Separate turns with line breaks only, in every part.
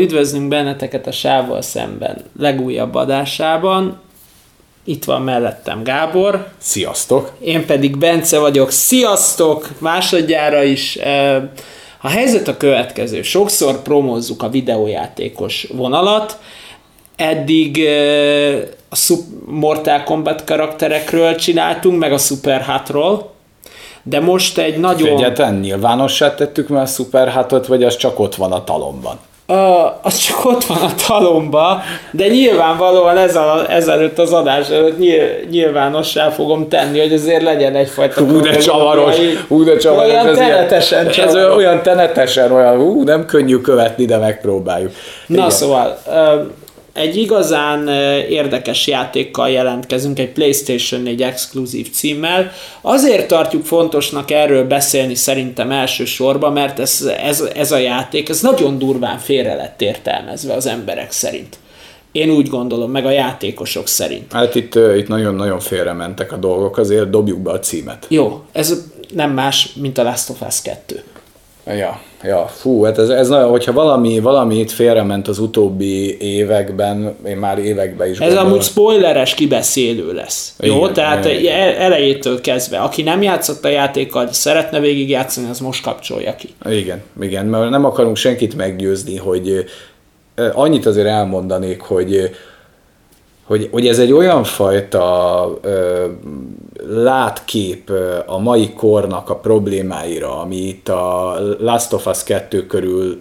Üdvözlünk benneteket a Sávval szemben legújabb adásában. Itt van mellettem Gábor.
Sziasztok!
Én pedig Bence vagyok. Sziasztok! Másodjára is. A helyzet a következő. Sokszor promózzuk a videójátékos vonalat. Eddig a Mortal Kombat karakterekről csináltunk, meg a Super Hatról. De most egy nagyon...
Egyetlen nyilvánossá tettük már a Super Hatot, vagy az csak ott van a talomban?
Uh, az csak ott van a talomba, de nyilvánvalóan ez a, ezelőtt az adás előtt nyilv, nyilvánossá fogom tenni, hogy azért legyen egyfajta...
Hú, de csavaros, hú, de csavaros.
Olyan ez tenetesen
ilyen, Ez olyan tenetesen, olyan, hú, nem könnyű követni, de megpróbáljuk.
Na Igen. szóval, uh, egy igazán érdekes játékkal jelentkezünk, egy PlayStation 4 exkluzív címmel. Azért tartjuk fontosnak erről beszélni szerintem elsősorban, mert ez, ez, ez a játék, ez nagyon durván félre lett értelmezve az emberek szerint. Én úgy gondolom, meg a játékosok szerint.
Hát itt, itt nagyon-nagyon félre mentek a dolgok, azért dobjuk be a címet.
Jó, ez nem más, mint a Last of Us 2.
Ja, ja, fú, hát ez, ez nagyon, hogyha valami, valami itt félrement az utóbbi években, én már években is
Ez gondolom. amúgy spoileres kibeszélő lesz. Igen, jó, tehát igen. elejétől kezdve. Aki nem játszott a játékkal, szeretne végigjátszani, az most kapcsolja ki.
Igen, igen, mert nem akarunk senkit meggyőzni, hogy annyit azért elmondanék, hogy hogy, hogy ez egy olyan fajta ö, látkép a mai kornak a problémáira, ami itt a Last of Us 2 körül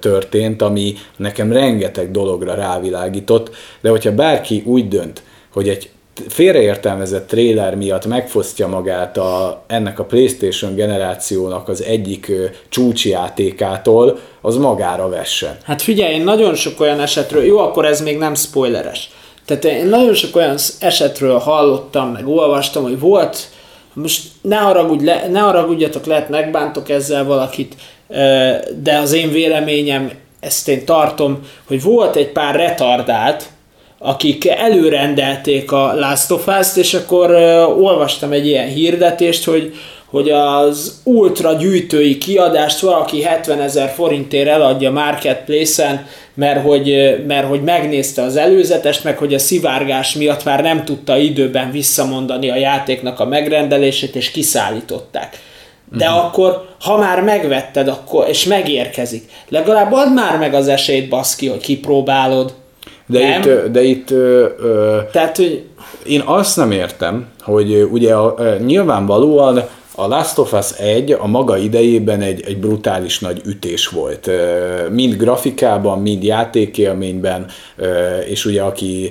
történt, ami nekem rengeteg dologra rávilágított, de hogyha bárki úgy dönt, hogy egy félreértelmezett trailer miatt megfosztja magát a, ennek a PlayStation generációnak az egyik csúcsjátékától, az magára vessen.
Hát figyelj, én nagyon sok olyan esetről, jó, akkor ez még nem spoileres, tehát én nagyon sok olyan esetről hallottam, meg olvastam, hogy volt, most ne, haragudj, le, ne haragudjatok, lehet megbántok ezzel valakit, de az én véleményem, ezt én tartom, hogy volt egy pár retardált, akik előrendelték a Last of Us-t, és akkor olvastam egy ilyen hirdetést, hogy hogy az ultra gyűjtői kiadást valaki 70 ezer forintért eladja marketplace-en, mert hogy, mert hogy megnézte az előzetest, meg hogy a szivárgás miatt már nem tudta időben visszamondani a játéknak a megrendelését, és kiszállították. De uh-huh. akkor, ha már megvetted, akkor, és megérkezik, legalább add már meg az esélyt, baszki, hogy kipróbálod.
De nem? itt, de itt ö, ö, Tehát, hogy... én azt nem értem, hogy ugye a, nyilvánvalóan a Last of Us 1 a maga idejében egy, egy brutális nagy ütés volt. Mind grafikában, mind játékélményben, és ugye aki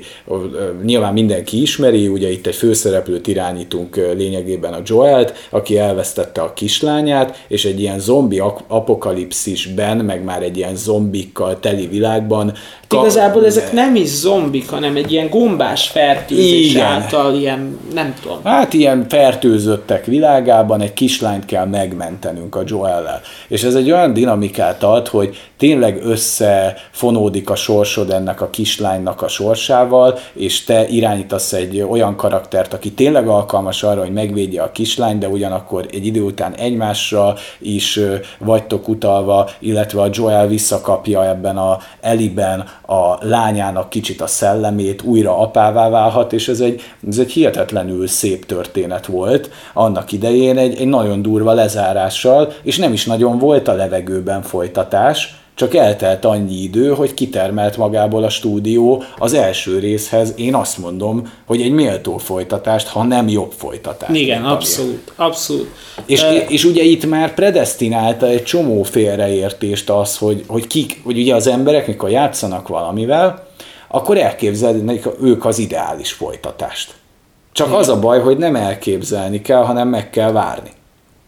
nyilván mindenki ismeri, ugye itt egy főszereplőt irányítunk lényegében a Joelt, aki elvesztette a kislányát, és egy ilyen zombi apokalipszisben, meg már egy ilyen zombikkal teli világban
Ka- Igazából ezek nem is zombik, hanem egy ilyen gombás fertőzés Igen. által ilyen, nem tudom.
Hát ilyen fertőzöttek világában egy kislányt kell megmentenünk a Joel-lel. És ez egy olyan dinamikát ad, hogy tényleg összefonódik a sorsod ennek a kislánynak a sorsával, és te irányítasz egy olyan karaktert, aki tényleg alkalmas arra, hogy megvédje a kislányt, de ugyanakkor egy idő után egymásra is vagytok utalva, illetve a Joel visszakapja ebben a Eliben a lányának kicsit a szellemét, újra apává válhat, és ez egy, ez egy hihetetlenül szép történet volt annak idején, egy, egy nagyon durva lezárással, és nem is nagyon volt a levegőben folytatás, csak eltelt annyi idő, hogy kitermelt magából a stúdió az első részhez, én azt mondom, hogy egy méltó folytatást, ha nem jobb folytatást.
Igen, abszolút, abszolút.
És, uh, és ugye itt már predestinálta egy csomó félreértést az, hogy, hogy kik, hogy ugye az emberek, mikor játszanak valamivel, akkor elképzelik ők az ideális folytatást. Csak Igen. az a baj, hogy nem elképzelni kell, hanem meg kell várni.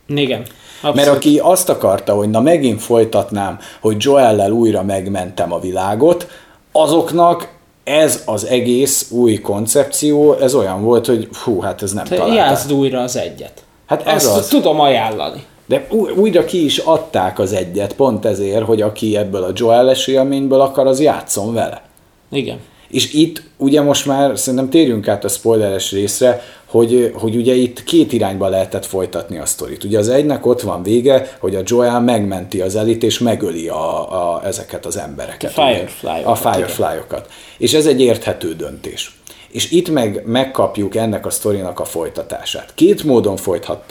Igen.
Abszolút. Mert aki azt akarta, hogy na megint folytatnám, hogy Joellel újra megmentem a világot, azoknak ez az egész új koncepció, ez olyan volt, hogy hú, hát ez nem Te
találta. újra az egyet. Hát ez Azt az. tudom ajánlani.
De újra ki is adták az egyet, pont ezért, hogy aki ebből a Joel-es élményből akar, az játszon vele.
Igen.
És itt ugye most már szerintem térjünk át a spoileres részre, hogy, hogy ugye itt két irányba lehetett folytatni a sztorit. Ugye az egynek ott van vége, hogy a Joel megmenti az elit, és megöli a, a, ezeket az embereket.
A Firefly-okat.
A Firefly-okat. És ez egy érthető döntés. És itt meg megkapjuk ennek a sztorinak a folytatását. Két módon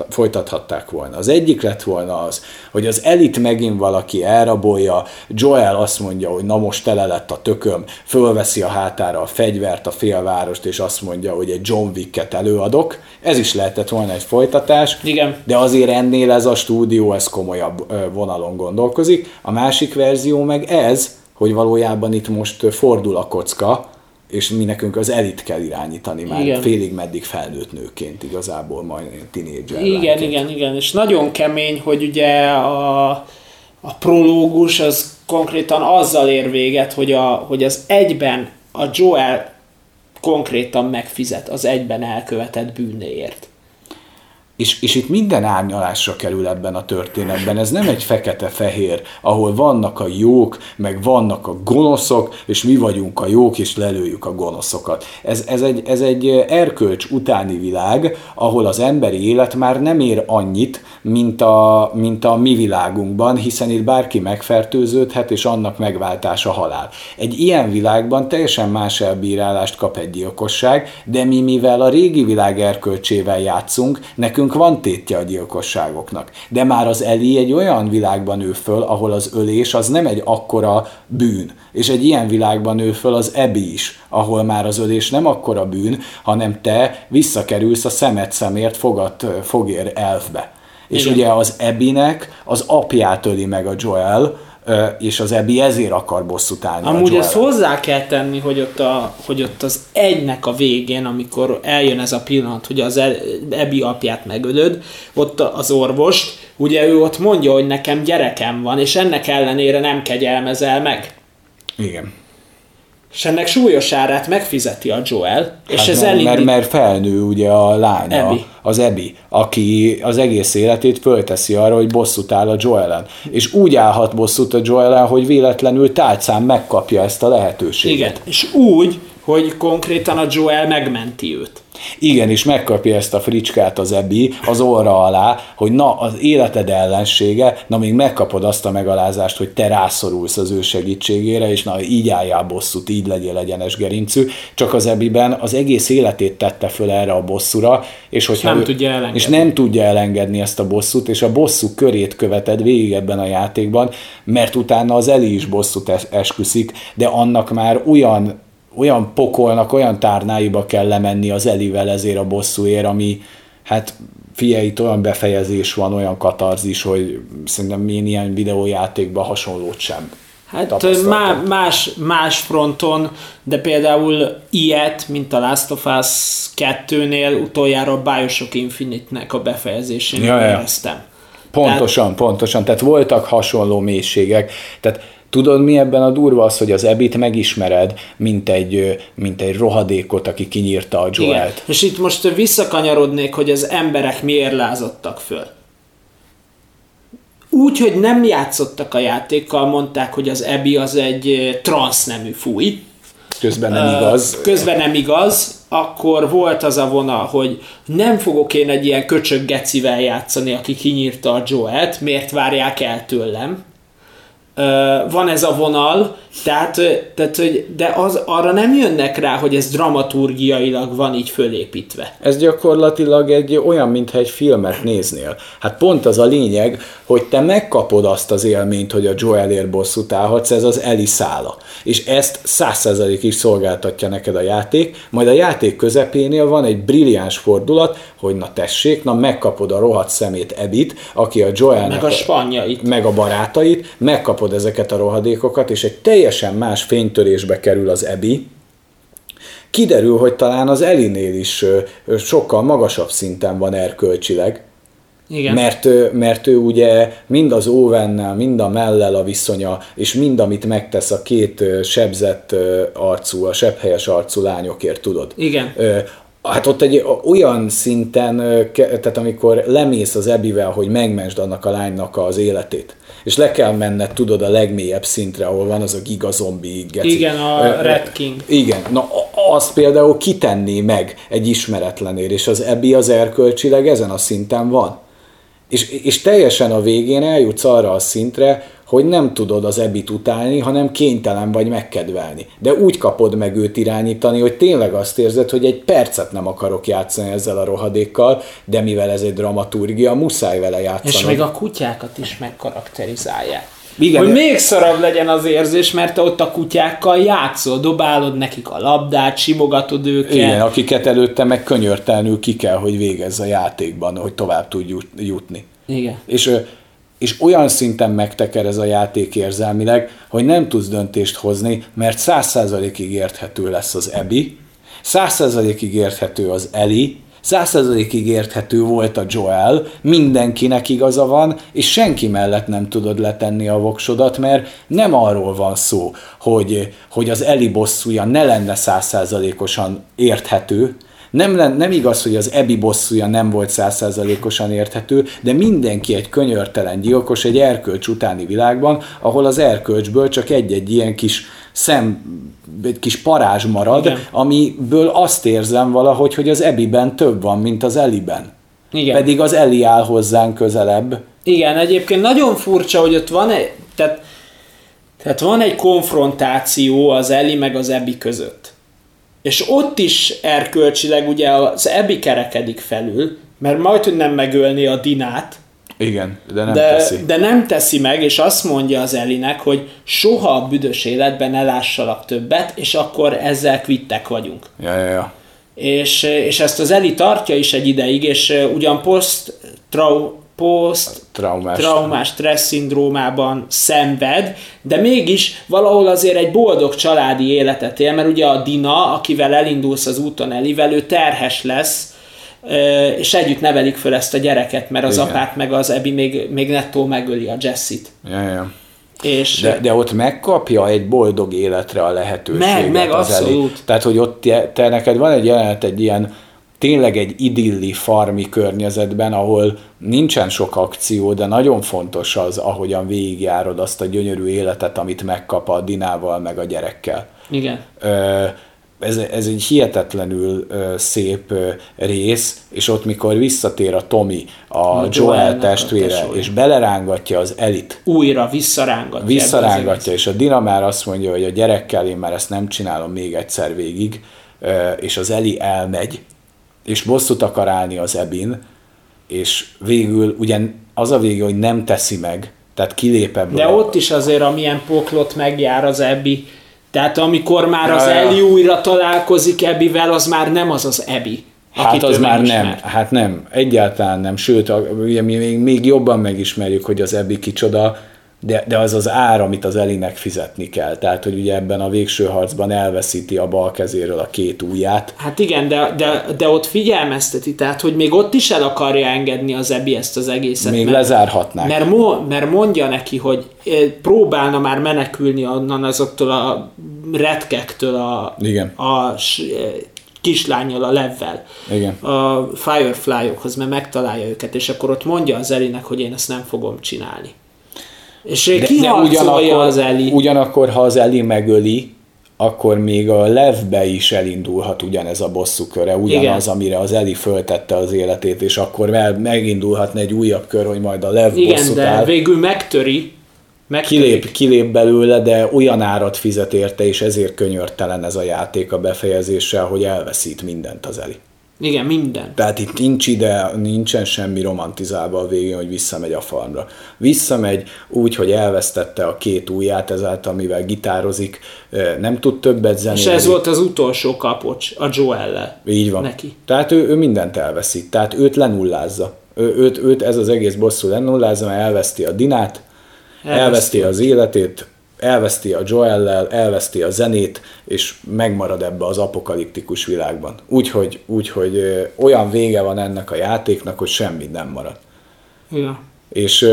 folytathatták volna. Az egyik lett volna az, hogy az elit megint valaki elrabolja, Joel azt mondja, hogy na most tele lett a tököm, fölveszi a hátára a fegyvert, a félvárost, és azt mondja, hogy egy John Wick-et előadok. Ez is lehetett volna egy folytatás,
Igen.
de azért ennél ez a stúdió, ez komolyabb vonalon gondolkozik. A másik verzió meg ez, hogy valójában itt most fordul a kocka, és mi nekünk az elit kell irányítani már igen. félig meddig felnőtt nőként igazából, majd tinédzser.
Igen, lányként. igen, igen, és nagyon kemény, hogy ugye a, a prológus az konkrétan azzal ér véget, hogy, a, hogy az egyben a Joel konkrétan megfizet az egyben elkövetett bűnéért.
És, és itt minden árnyalásra kerül ebben a történetben. Ez nem egy fekete-fehér, ahol vannak a jók, meg vannak a gonoszok, és mi vagyunk a jók, és lelőjük a gonoszokat. Ez, ez, egy, ez egy erkölcs utáni világ, ahol az emberi élet már nem ér annyit, mint a, mint a mi világunkban, hiszen itt bárki megfertőződhet, és annak megváltása halál. Egy ilyen világban teljesen más elbírálást kap egy gyilkosság, de mi, mivel a régi világ erkölcsével játszunk, nekünk nekünk van tétje a gyilkosságoknak. De már az Eli egy olyan világban nő föl, ahol az ölés az nem egy akkora bűn. És egy ilyen világban nő föl az Ebi is, ahol már az ölés nem akkora bűn, hanem te visszakerülsz a szemet szemért fogat, fogér elfbe. És Igen. ugye az Ebinek az apját öli meg a Joel, és az Ebi ezért akar bosszút állni
Amúgy ezt hozzá kell tenni, hogy ott, a, hogy ott az egynek a végén, amikor eljön ez a pillanat, hogy az Ebi apját megölöd, ott az orvost, ugye ő ott mondja, hogy nekem gyerekem van, és ennek ellenére nem kegyelmezel meg.
Igen.
És ennek súlyos árát megfizeti a Joel, és
hát
ez
elindít... mert, mert felnő ugye a lánya, Abby. az Ebi, aki az egész életét fölteszi arra, hogy bosszút áll a Joelen. És úgy állhat bosszút a Joelen, hogy véletlenül tálcán megkapja ezt a lehetőséget.
Igen, és úgy, hogy konkrétan a Joel megmenti őt.
Igen, és megkapja ezt a fricskát az Ebi az orra alá, hogy na, az életed ellensége, na még megkapod azt a megalázást, hogy te rászorulsz az ő segítségére, és na, így álljál bosszút, így legyél egyenes gerincű. Csak az Ebiben az egész életét tette föl erre a bosszúra, és, hogy
nem ő, tudja elengedni.
és nem tudja elengedni ezt a bosszút, és a bosszú körét követed végig ebben a játékban, mert utána az Eli is bosszút esküszik, de annak már olyan olyan pokolnak, olyan tárnáiba kell lemenni az Elivel ezért a bosszúért, ami hát figyelj, itt olyan befejezés van, olyan katarzis, hogy szerintem én ilyen videójátékban hasonlót sem
Hát má, más, más fronton, de például ilyet, mint a Last of Us 2-nél utoljára a Bioshock Infinite-nek a befejezésén ja, éreztem.
Pontosan, tehát, pontosan. Tehát voltak hasonló mélységek. Tehát Tudod, mi ebben a durva az, hogy az Ebit megismered, mint egy, mint egy rohadékot, aki kinyírta a Joelt. Igen.
És itt most visszakanyarodnék, hogy az emberek miért lázadtak föl. Úgy, hogy nem játszottak a játékkal, mondták, hogy az Ebi az egy transznemű fúj.
Közben nem igaz.
Közben nem igaz, akkor volt az a vonal, hogy nem fogok én egy ilyen köcsög gecivel játszani, aki kinyírta a Joelt, miért várják el tőlem? Van ez a vonal, tehát, tehát hogy, de az, arra nem jönnek rá, hogy ez dramaturgiailag van így fölépítve.
Ez gyakorlatilag egy olyan, mintha egy filmet néznél. Hát pont az a lényeg, hogy te megkapod azt az élményt, hogy a Joelért bosszút állhatsz, ez az Eliszála. És ezt százszerzalék is szolgáltatja neked a játék, majd a játék közepénél van egy brilliáns fordulat, hogy na tessék, na megkapod a rohadt szemét Ebit, aki a Joelnek...
Meg a spanjait.
Meg a barátait, megkapod ezeket a rohadékokat, és egy teljesen más fénytörésbe kerül az Ebi, kiderül, hogy talán az Elinél is sokkal magasabb szinten van erkölcsileg, igen. Mert, mert ő ugye mind az Owennel, mind a Mellel a viszonya, és mind amit megtesz a két sebzett arcú, a sebhelyes arcú lányokért, tudod.
Igen.
Hát ott egy olyan szinten, tehát amikor lemész az Ebivel, hogy megmensd annak a lánynak az életét, és le kell menned, tudod, a legmélyebb szintre, ahol van az a gigazombi
geci. Igen, a Red King.
Igen, na azt például kitenné meg egy ismeretlenér, és az ebbi az erkölcsileg ezen a szinten van. És, és teljesen a végén eljutsz arra a szintre, hogy nem tudod az ebit utálni, hanem kénytelen vagy megkedvelni. De úgy kapod meg őt irányítani, hogy tényleg azt érzed, hogy egy percet nem akarok játszani ezzel a rohadékkal, de mivel ez egy dramaturgia, muszáj vele játszani.
És még a kutyákat is megkarakterizálják. Igen, hogy még szarabb legyen az érzés, mert te ott a kutyákkal játszol, dobálod nekik a labdát, simogatod őket.
Igen, akiket előtte meg könyörtelenül ki kell, hogy végezz a játékban, hogy tovább tudj jutni.
Igen.
És, és olyan szinten megteker ez a játék érzelmileg, hogy nem tudsz döntést hozni, mert száz százalékig érthető lesz az Ebi, száz százalékig érthető az Eli, százszerzalékig érthető volt a Joel, mindenkinek igaza van, és senki mellett nem tudod letenni a voksodat, mert nem arról van szó, hogy, hogy az Eli bosszúja ne lenne százszerzalékosan érthető, nem, nem igaz, hogy az Ebi bosszúja nem volt százszerzalékosan érthető, de mindenki egy könyörtelen gyilkos egy erkölcs utáni világban, ahol az erkölcsből csak egy-egy ilyen kis szem, egy kis parázs marad, Igen. amiből azt érzem valahogy, hogy az Ebiben több van, mint az Eliben. Igen. Pedig az Eli áll hozzánk közelebb.
Igen, egyébként nagyon furcsa, hogy ott van egy, tehát, tehát van egy konfrontáció az Eli meg az Ebi között. És ott is erkölcsileg ugye az Ebi kerekedik felül, mert majd hogy nem megölni a Dinát,
igen, de nem
de,
teszi.
De nem teszi meg, és azt mondja az Elinek, hogy soha a büdös életben ne lássalak többet, és akkor ezzel kvittek vagyunk.
Ja, ja, ja.
És, és ezt az Eli tartja is egy ideig, és ugyan post trau, post
traumás,
traumás stressz szindrómában szenved, de mégis valahol azért egy boldog családi életet él, mert ugye a Dina, akivel elindulsz az úton Elivel, ő terhes lesz, és együtt nevelik föl ezt a gyereket, mert az Igen. apát meg az Ebi még, még nettó megöli a Jessit.
Ja, ja. És de, de ott megkapja egy boldog életre a lehetőséget.
Meg, meg, az abszolút. Elé.
Tehát, hogy ott te, te neked van egy jelenet, egy ilyen tényleg egy idilli farmi környezetben, ahol nincsen sok akció, de nagyon fontos az, ahogyan végigjárod azt a gyönyörű életet, amit megkap a Dinával, meg a gyerekkel.
Igen.
Ö, ez, ez egy hihetetlenül ö, szép ö, rész, és ott mikor visszatér a Tommy, a, a Joel testvére, és belerángatja az elit.
Újra visszarángatja.
Visszarángatja, és a Dina már azt mondja, hogy a gyerekkel én már ezt nem csinálom még egyszer végig, ö, és az Eli elmegy, és bosszút akar állni az Ebin, és végül ugyan az a vége, hogy nem teszi meg, tehát kilép ebből.
De a... ott is azért, amilyen poklot megjár az Ebi, tehát amikor már az Eli újra találkozik Ebivel, az már nem az az Ebi.
Hát az már nem, hát nem, egyáltalán nem, sőt, ugye mi még, még jobban megismerjük, hogy az Ebi kicsoda, de, de az az ár, amit az Elinek fizetni kell. Tehát, hogy ugye ebben a végső harcban elveszíti a bal kezéről a két ujját.
Hát igen, de, de, de ott figyelmezteti, tehát, hogy még ott is el akarja engedni az Ebi ezt az egészet.
Még mert, lezárhatnák.
Mert, mo, mert mondja neki, hogy eh, próbálna már menekülni onnan azoktól a retkektől a,
igen.
a kislányjal, a levvel,
Igen.
a Firefly-okhoz, mert megtalálja őket, és akkor ott mondja az Elinek, hogy én ezt nem fogom csinálni. És de, de ugyanakkor, az Eli?
Ugyanakkor, ha az Eli megöli, akkor még a levbe is elindulhat ugyanez a bosszúköre, ugyanaz, Igen. amire az Eli föltette az életét, és akkor megindulhatna egy újabb kör, hogy majd a lev
Igen, bosszút de áll. végül megtöri,
Kilép, kilép belőle, de olyan árat fizet érte, és ezért könyörtelen ez a játék a befejezéssel, hogy elveszít mindent az Eli.
Igen, minden.
Tehát itt nincs ide, nincsen semmi romantizálva a végén, hogy visszamegy a farmra. Visszamegy úgy, hogy elvesztette a két ujját, ezáltal, mivel gitározik, nem tud többet zenélni.
És ez volt az utolsó kapocs a Joel-lel.
Így van.
Neki.
Tehát ő, ő mindent elveszít. Tehát őt lenullázza. Ő, őt, őt ez az egész bosszú lenullázza, mert elveszti a Dinát, elveszti, elveszti az életét, elveszti a Joel-lel, elveszti a zenét, és megmarad ebbe az apokaliptikus világban. Úgyhogy úgy, hogy olyan vége van ennek a játéknak, hogy semmi nem marad.
Ja.
És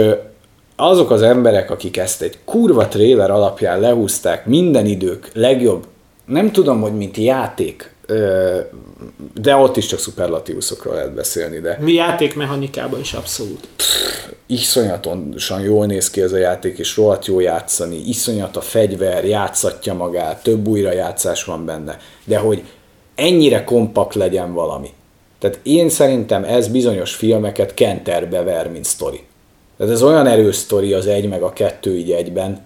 azok az emberek, akik ezt egy kurva trailer alapján lehúzták, minden idők legjobb, nem tudom, hogy mint játék, de ott is csak szuperlatívuszokról lehet beszélni, de...
Mi játékmechanikában is abszolút.
Pff, iszonyatosan jól néz ki ez a játék, és rohadt jó játszani, iszonyat a fegyver, játszatja magát, több újrajátszás van benne, de hogy ennyire kompakt legyen valami. Tehát én szerintem ez bizonyos filmeket kenterbe ver, mint sztori. Tehát ez olyan erős sztori az egy meg a kettő így egyben.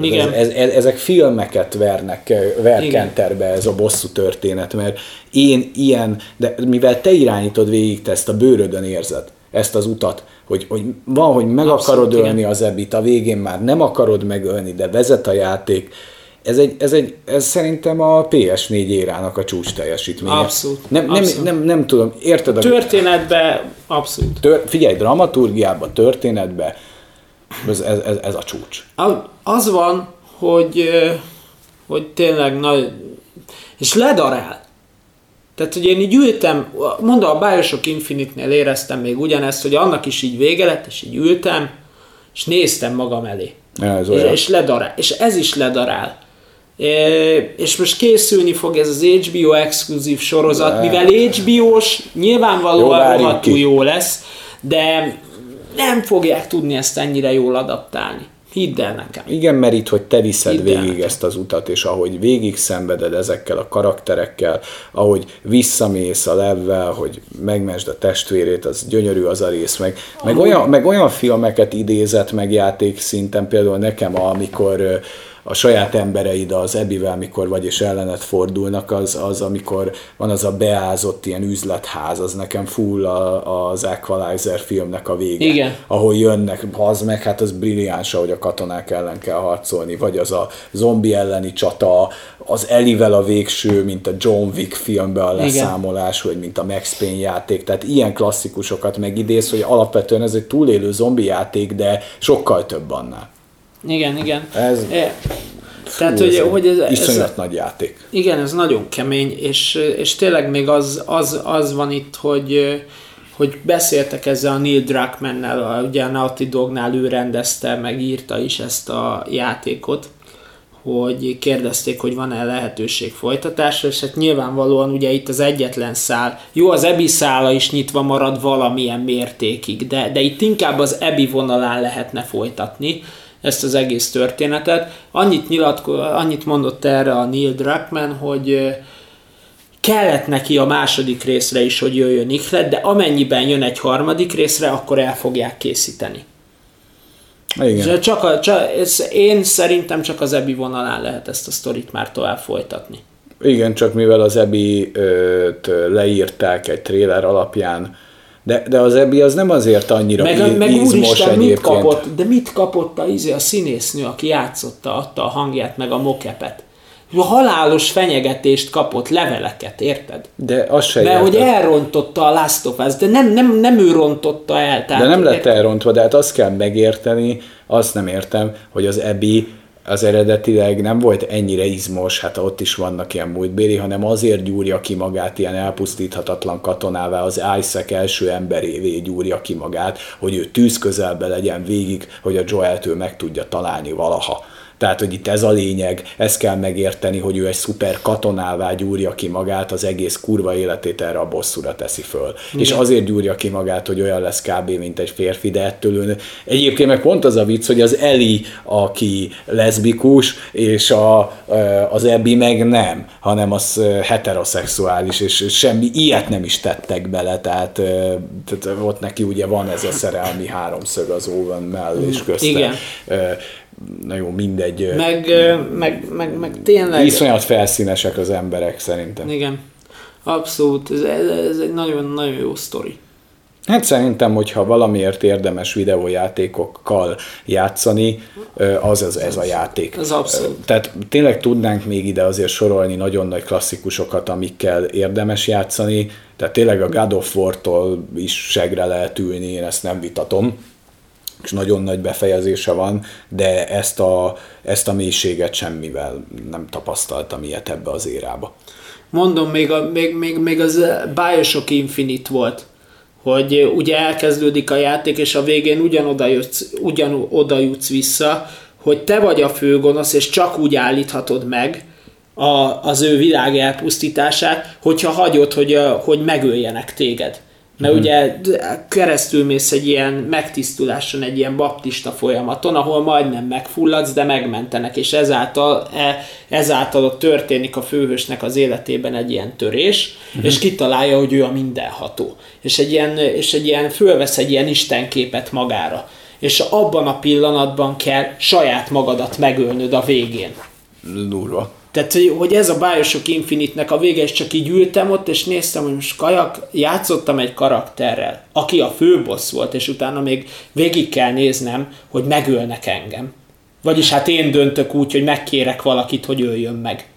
Igen. Ez, ez, ezek filmeket vernek, ver Igen. kenterbe ez a bosszú történet, mert én ilyen, de mivel te irányítod végig, te ezt a bőrödön érzed, ezt az utat, hogy, hogy van, hogy meg Abszolút, akarod ölni igen. az ebit, a végén már nem akarod megölni, de vezet a játék, ez, egy, ez, egy, ez szerintem a PS4 érának a csúcs teljesítménye.
Abszolút.
Nem,
abszolút.
Nem, nem, nem tudom, érted? A
Történetbe abszolút.
Tör, figyelj, dramaturgiába, történetbe, ez, ez, ez, ez a csúcs.
Az van, hogy, hogy tényleg nagy, és ledarál. Tehát, hogy én így ültem, mondom, a Bioshock Infinite-nél éreztem még ugyanezt, hogy annak is így vége lett, és így ültem, és néztem magam elé.
Ez
és, és ledarál. És ez is ledarál. És most készülni fog ez az HBO exkluzív sorozat, mivel HBO-s, nyilvánvalóan rohadtul jó lesz, de nem fogják tudni ezt ennyire jól adaptálni. Hidd el nekem.
Igen, mert itt, hogy te viszed Hidd végig ezt az utat, és ahogy végig szenveded ezekkel a karakterekkel, ahogy visszamész a levvel, hogy megmesd a testvérét, az gyönyörű az a rész, meg, meg, olyan, meg olyan filmeket idézett meg játék szinten, például nekem, amikor a saját embereid az Ebivel, mikor vagy és ellenet fordulnak, az, az amikor van az a beázott ilyen üzletház, az nekem full a, az Equalizer filmnek a vége.
Igen.
Ahol jönnek, az meg, hát az brilliáns, ahogy a katonák ellen kell harcolni, vagy az a zombi elleni csata, az Elivel a végső, mint a John Wick filmben a leszámolás, Igen. vagy mint a Max Payne játék, tehát ilyen klasszikusokat megidéz, hogy alapvetően ez egy túlélő zombi játék, de sokkal több annál.
Igen, igen.
Ez...
É. Tehát, hogy, hogy ez,
iszonyat ez, nagy játék.
Igen, ez nagyon kemény, és, és tényleg még az, az, az van itt, hogy, hogy beszéltek ezzel a Neil Druckmann-nel, ugye a Naughty Dognál ő rendezte, meg írta is ezt a játékot, hogy kérdezték, hogy van-e lehetőség folytatásra, és hát nyilvánvalóan ugye itt az egyetlen szál, jó, az EBI szála is nyitva marad valamilyen mértékig, de, de itt inkább az EBI vonalán lehetne folytatni, ezt az egész történetet. Annyit, nyilatko, annyit mondott erre a Neil Druckmann, hogy kellett neki a második részre is, hogy jöjjön Iklet, de amennyiben jön egy harmadik részre, akkor el fogják készíteni.
Igen.
Csak a, csak, ez, én szerintem csak az Ebi vonalán lehet ezt a sztorit már tovább folytatni.
Igen, csak mivel az Ebi-t leírták egy tréler alapján, de, de az Ebi az nem azért annyira meg, meg izmos úristen, egyébként.
Mit kapott, de mit kapott a, izé, a színésznő, aki játszotta, adta a hangját, meg a mokepet? Halálos fenyegetést kapott, leveleket, érted?
De az se
Mert hogy elrontotta a Last of Us, de nem, nem, nem ő rontotta el.
Tehát, de nem lett elrontva, de hát azt kell megérteni, azt nem értem, hogy az Ebi az eredetileg nem volt ennyire izmos, hát ott is vannak ilyen múltbéli, hanem azért gyúrja ki magát ilyen elpusztíthatatlan katonává, az Isaac első emberévé gyúrja ki magát, hogy ő tűz közelbe legyen végig, hogy a Joel-től meg tudja találni valaha. Tehát, hogy itt ez a lényeg, ezt kell megérteni, hogy ő egy szuper katonává gyúrja ki magát, az egész kurva életét erre a bosszúra teszi föl. Igen. És azért gyúrja ki magát, hogy olyan lesz kb. mint egy férfi, de ettől ő... Egyébként meg pont az a vicc, hogy az Eli, aki leszbikus, és a, az Ebi meg nem, hanem az heteroszexuális, és semmi ilyet nem is tettek bele, tehát, tehát ott neki ugye van ez a szerelmi háromszög az Owen mellé és közte.
Igen
na jó, mindegy.
Meg, meg, meg, meg tényleg...
Iszonyat felszínesek az emberek szerintem.
Igen, abszolút. Ez, ez egy nagyon-nagyon jó sztori.
Hát szerintem, hogyha valamiért érdemes videójátékokkal játszani, az az ez a játék.
Ez abszolút.
Tehát tényleg tudnánk még ide azért sorolni nagyon nagy klasszikusokat, amikkel érdemes játszani. Tehát tényleg a God of War-tól is segre lehet ülni, én ezt nem vitatom és nagyon nagy befejezése van, de ezt a, ezt a mélységet semmivel nem tapasztaltam ilyet ebbe az érába.
Mondom, még, a, még, még, még az Bioshock Infinite volt, hogy ugye elkezdődik a játék, és a végén ugyanoda jutsz, ugyanoda jutsz vissza, hogy te vagy a főgonosz, és csak úgy állíthatod meg a, az ő világ elpusztítását, hogyha hagyod, hogy, hogy megöljenek téged Mert hmm. ugye keresztül mész egy ilyen megtisztuláson, egy ilyen baptista folyamaton, ahol majdnem megfulladsz, de megmentenek, és ezáltal, e, ezáltal ott történik a főhősnek az életében egy ilyen törés, hmm. és kitalálja, hogy ő a mindenható. És egy ilyen, és egy ilyen fölvesz egy ilyen istenképet magára. És abban a pillanatban kell saját magadat megölnöd a végén.
Durva.
Tehát, hogy ez a Bioshock Infinite-nek a vége, és csak így ültem ott, és néztem, hogy most kajak, játszottam egy karakterrel, aki a főbossz volt, és utána még végig kell néznem, hogy megölnek engem. Vagyis hát én döntök úgy, hogy megkérek valakit, hogy öljön meg.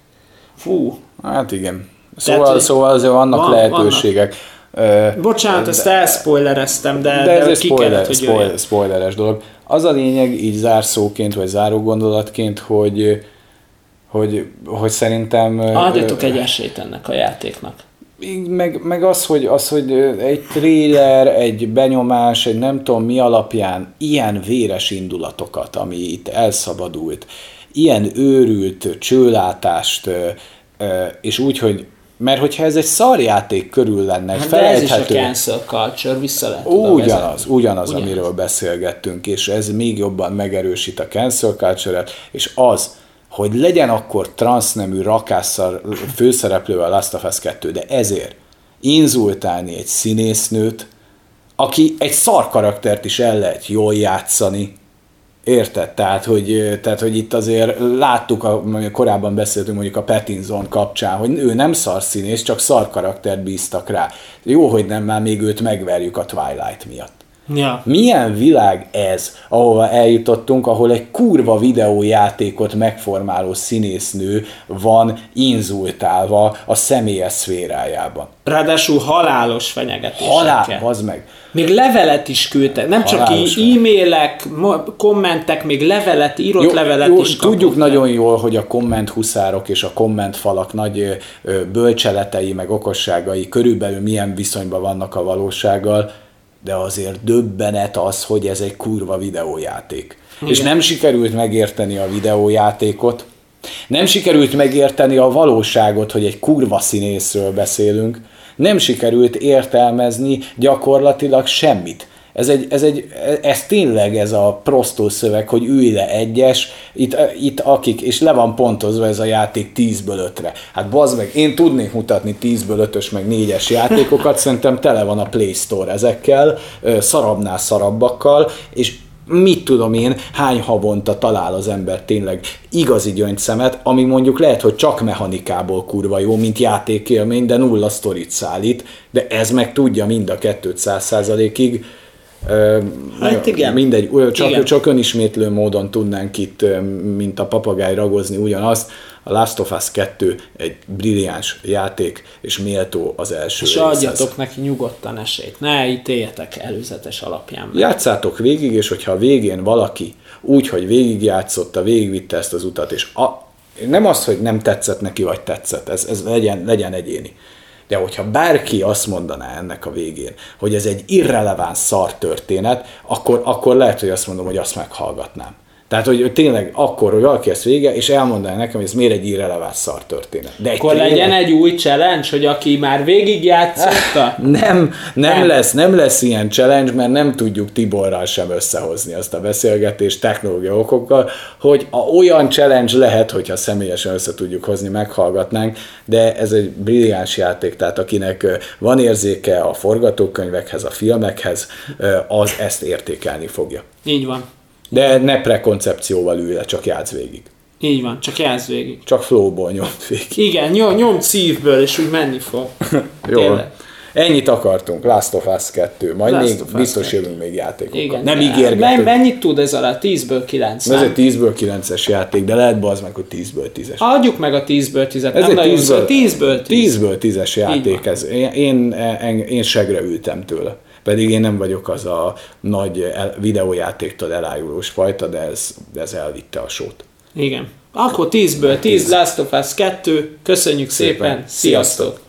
Fú.
Hát igen. Szóval, Tehát, szóval azért vannak van, lehetőségek.
Vannak. Bocsánat, de, ezt elspoilereztem, de,
de ez de egy spoiler, kellett, spoiler, spoileres dolog. Az a lényeg, így zárszóként, vagy záró gondolatként, hogy hogy, hogy szerintem...
Adjatok egy esélyt ennek a játéknak.
Meg, meg az, hogy, az, hogy egy trailer, egy benyomás, egy nem tudom mi alapján ilyen véres indulatokat, ami itt elszabadult, ilyen őrült csőlátást, és úgy, hogy mert hogyha ez egy szarjáték körül lenne, hát
felejthető... ez is a cancel culture, vissza lehet
Ugyanaz, ugyanaz, ugyanaz, amiről beszélgettünk, és ez még jobban megerősít a cancel culture és az, hogy legyen akkor transznemű rakásszal főszereplő a Last of Us 2, de ezért inzultálni egy színésznőt, aki egy szar karaktert is el lehet jól játszani, Érted? Tehát hogy, tehát, hogy itt azért láttuk, a, korábban beszéltünk mondjuk a Pattinson kapcsán, hogy ő nem szar színész, csak szar karaktert bíztak rá. Jó, hogy nem már még őt megverjük a Twilight miatt.
Ja.
Milyen világ ez, ahova eljutottunk, ahol egy kurva videójátékot megformáló színésznő van inzultálva a személyes szférájában.
Ráadásul halálos fenyegetésekkel.
Halál, az meg.
Még levelet is küldtek, nem halálos csak e-mailek, kommentek, még levelet, írott jó, levelet jó, is
Tudjuk fel. nagyon jól, hogy a kommenthuszárok és a kommentfalak nagy bölcseletei, meg okosságai körülbelül milyen viszonyban vannak a valósággal, de azért döbbenet az, hogy ez egy kurva videójáték. Igen. És nem sikerült megérteni a videójátékot, nem sikerült megérteni a valóságot, hogy egy kurva színészről beszélünk, nem sikerült értelmezni gyakorlatilag semmit. Ez, egy, ez, egy, ez tényleg ez a prostó szöveg, hogy ülj le egyes, itt, itt akik, és le van pontozva ez a játék 10-ből 5-re. Hát bazd meg, én tudnék mutatni 10-ből 5-ös meg 4-es játékokat, szerintem tele van a Play Store ezekkel, szarabbnál szarabbakkal, és mit tudom én, hány havonta talál az ember tényleg igazi gyöngyszemet, ami mondjuk lehet, hogy csak mechanikából kurva jó, mint játékélmény, de nulla sztorit szállít, de ez meg tudja mind a 200 ig
Hát igen.
Mindegy, csak, igen. csak önismétlő módon tudnánk itt, mint a papagáj ragozni ugyanazt. A Last of Us 2 egy brilliáns játék, és méltó az első
És adjatok neki nyugodtan esélyt, ne ítéljetek előzetes alapján. Meg.
Játszátok végig, és hogyha a végén valaki úgy, hogy végigjátszotta, végigvitte ezt az utat, és a, nem az, hogy nem tetszett neki, vagy tetszett, ez, ez legyen, legyen egyéni de hogyha bárki azt mondaná ennek a végén, hogy ez egy irreleváns szar történet, akkor, akkor lehet, hogy azt mondom, hogy azt meghallgatnám. Tehát, hogy tényleg akkor, hogy valaki ezt vége, és elmondaná nekem, hogy ez miért egy irreleváns szar történet.
De akkor tényleg... legyen egy új challenge, hogy aki már végigjátszotta?
Nem, nem, nem, lesz, nem lesz ilyen challenge, mert nem tudjuk Tiborral sem összehozni azt a beszélgetést technológia okokkal, hogy a olyan challenge lehet, hogyha személyesen össze tudjuk hozni, meghallgatnánk, de ez egy brilliáns játék, tehát akinek van érzéke a forgatókönyvekhez, a filmekhez, az ezt értékelni fogja.
Így van.
De ne prekoncepcióval ülj le, csak játsz végig.
Így van, csak játsz végig.
Csak flowból nyom végig.
Igen, nyom, nyom szívből, és úgy menni fog.
Jó. Tényleg. Ennyit akartunk, Last of Us 2, majd Last még biztos 2. jövünk még játékokkal. Igen. Nem ígérgetünk.
Mennyit tud ez alá? 10-ből 9.
Ez egy 10-ből 9-es játék, de lehet az meg, hogy 10-ből 10-es.
Adjuk meg a 10-ből 10-et.
Ez egy 10-ből 10-ből 10. 10-ből 10-es játék ez. Én, én, én, én segre ültem tőle. Pedig én nem vagyok az a nagy el, videójátéktól elájulós fajta, de ez, de ez elvitte a sót.
Igen. Akkor 10-ből 10, 10. Last of Us 2, köszönjük szépen, szépen. sziasztok!